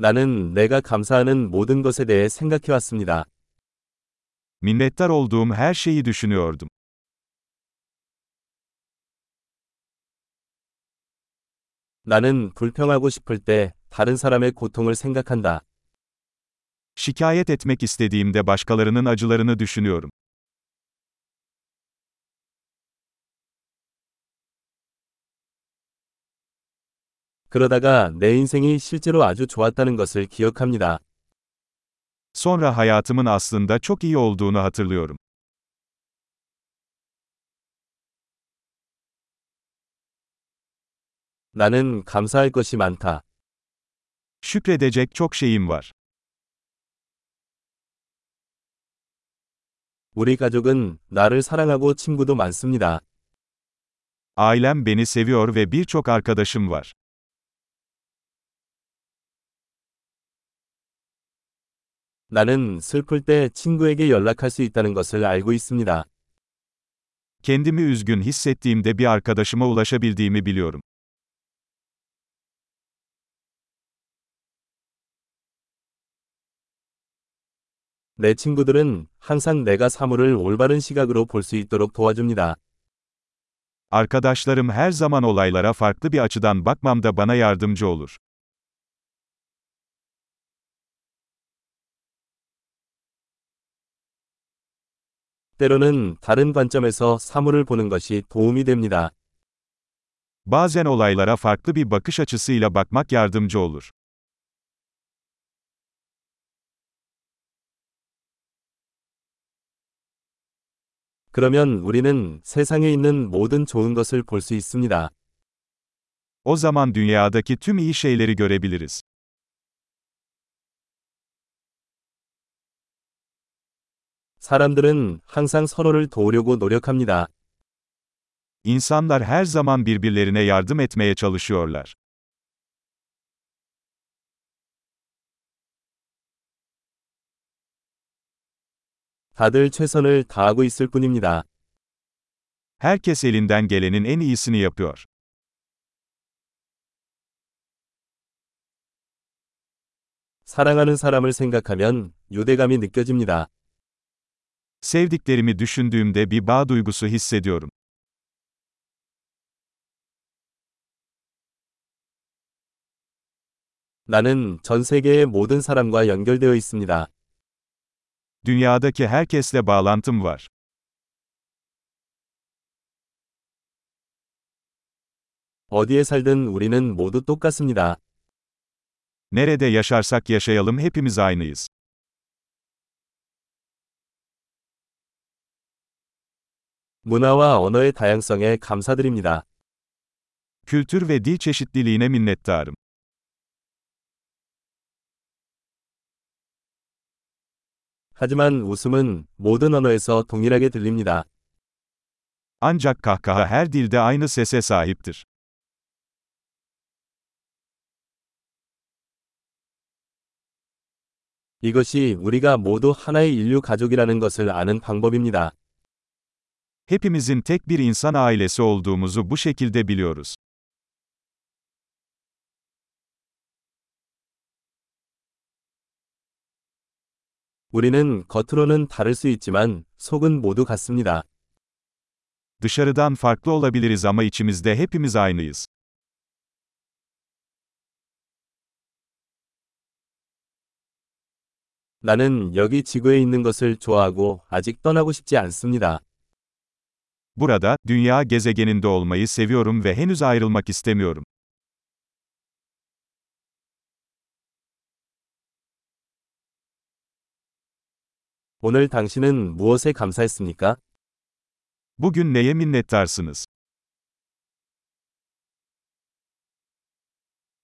나는 내가 감사하는 모든 것에 대해 생각해 왔습니다. Minnettar olduğum her şeyi düşünüyordum. 나는 불평하고 싶을 때 다른 사람의 고통을 생각한다. Şikayet etmek istediğimde başkalarının acılarını düşünüyorum. 그러다가 내 인생이 실제로 아주 좋았다는 것을 기억합니다. Sonra hayatımın aslında çok iyi olduğunu hatırlıyorum. 나는 감사할 것이 많다. Şükredecek çok şeyim var. 우리 가족은 나를 사랑하고 친구도 많습니다. Ailem beni seviyor ve birçok arkadaşım var. 나는 슬플 때 친구에게 연락할 수 있다는 것을 알고 있습니다. Kendimi üzgün hissettiğimde bir arkadaşıma ulaşabildiğimi biliyorum. 내 친구들은 항상 내가 사물을 올바른 시각으로 볼 수 있도록 도와줍니다. Arkadaşlarım her zaman olaylara farklı bir açıdan bakmamda bana yardımcı olur. 때로는 다른 관점에서 사물을 보는 것이 도움이 됩니다. Bazen olaylara farklı bir bakış açısıyla bakmak yardımcı olur. 그러면 우리는 세상에 있는 모든 좋은 것을 볼 수 있습니다. O zaman dünyadaki tüm iyi şeyleri görebiliriz. 사람들은 항상 서로를 도우려고 노력합니다. İnsanlar her zaman birbirlerine yardım etmeye çalışıyorlar. 다들 최선을 다하고 있을 뿐입니다. Herkes elinden gelenin en iyisini yapıyor. 사랑하는 사람을 생각하면 유대감이 느껴집니다. Sevdiklerimi düşündüğümde bir bağ duygusu hissediyorum. 나는 전 세계의 모든 사람과 연결되어 있습니다. Dünyadaki herkesle bağlantım var. 어디에 살든 우리는 모두 똑같습니다. Nerede yaşarsak yaşayalım hepimiz aynıyız. 문화와 언어의 다양성에 감사드립니다. Kültür ve dil çeşitliliğine minnettarım. 하지만 웃음은 모든 언어에서 동일하게 들립니다. Ancak kahkaha her dilde aynı sese sahiptir. 이것이 우리가 모두 하나의 인류 가족이라는 것을 아는 방법입니다. Hepimizin tek bir insan ailesi olduğumuzu bu şekilde biliyoruz. 우리는 겉으로는 다를 수 있지만 속은 모두 같습니다. Dışarıdan farklı olabiliriz ama içimizde hepimiz aynıyız. 나는 여기 지구에 있는 것을 좋아하고 아직 떠나고 싶지 않습니다. Burada, dünya gezegeninde olmayı seviyorum ve henüz ayrılmak istemiyorum. 오늘 당신은 무엇에 감사했습니까? Bugün neye minnettarsınız?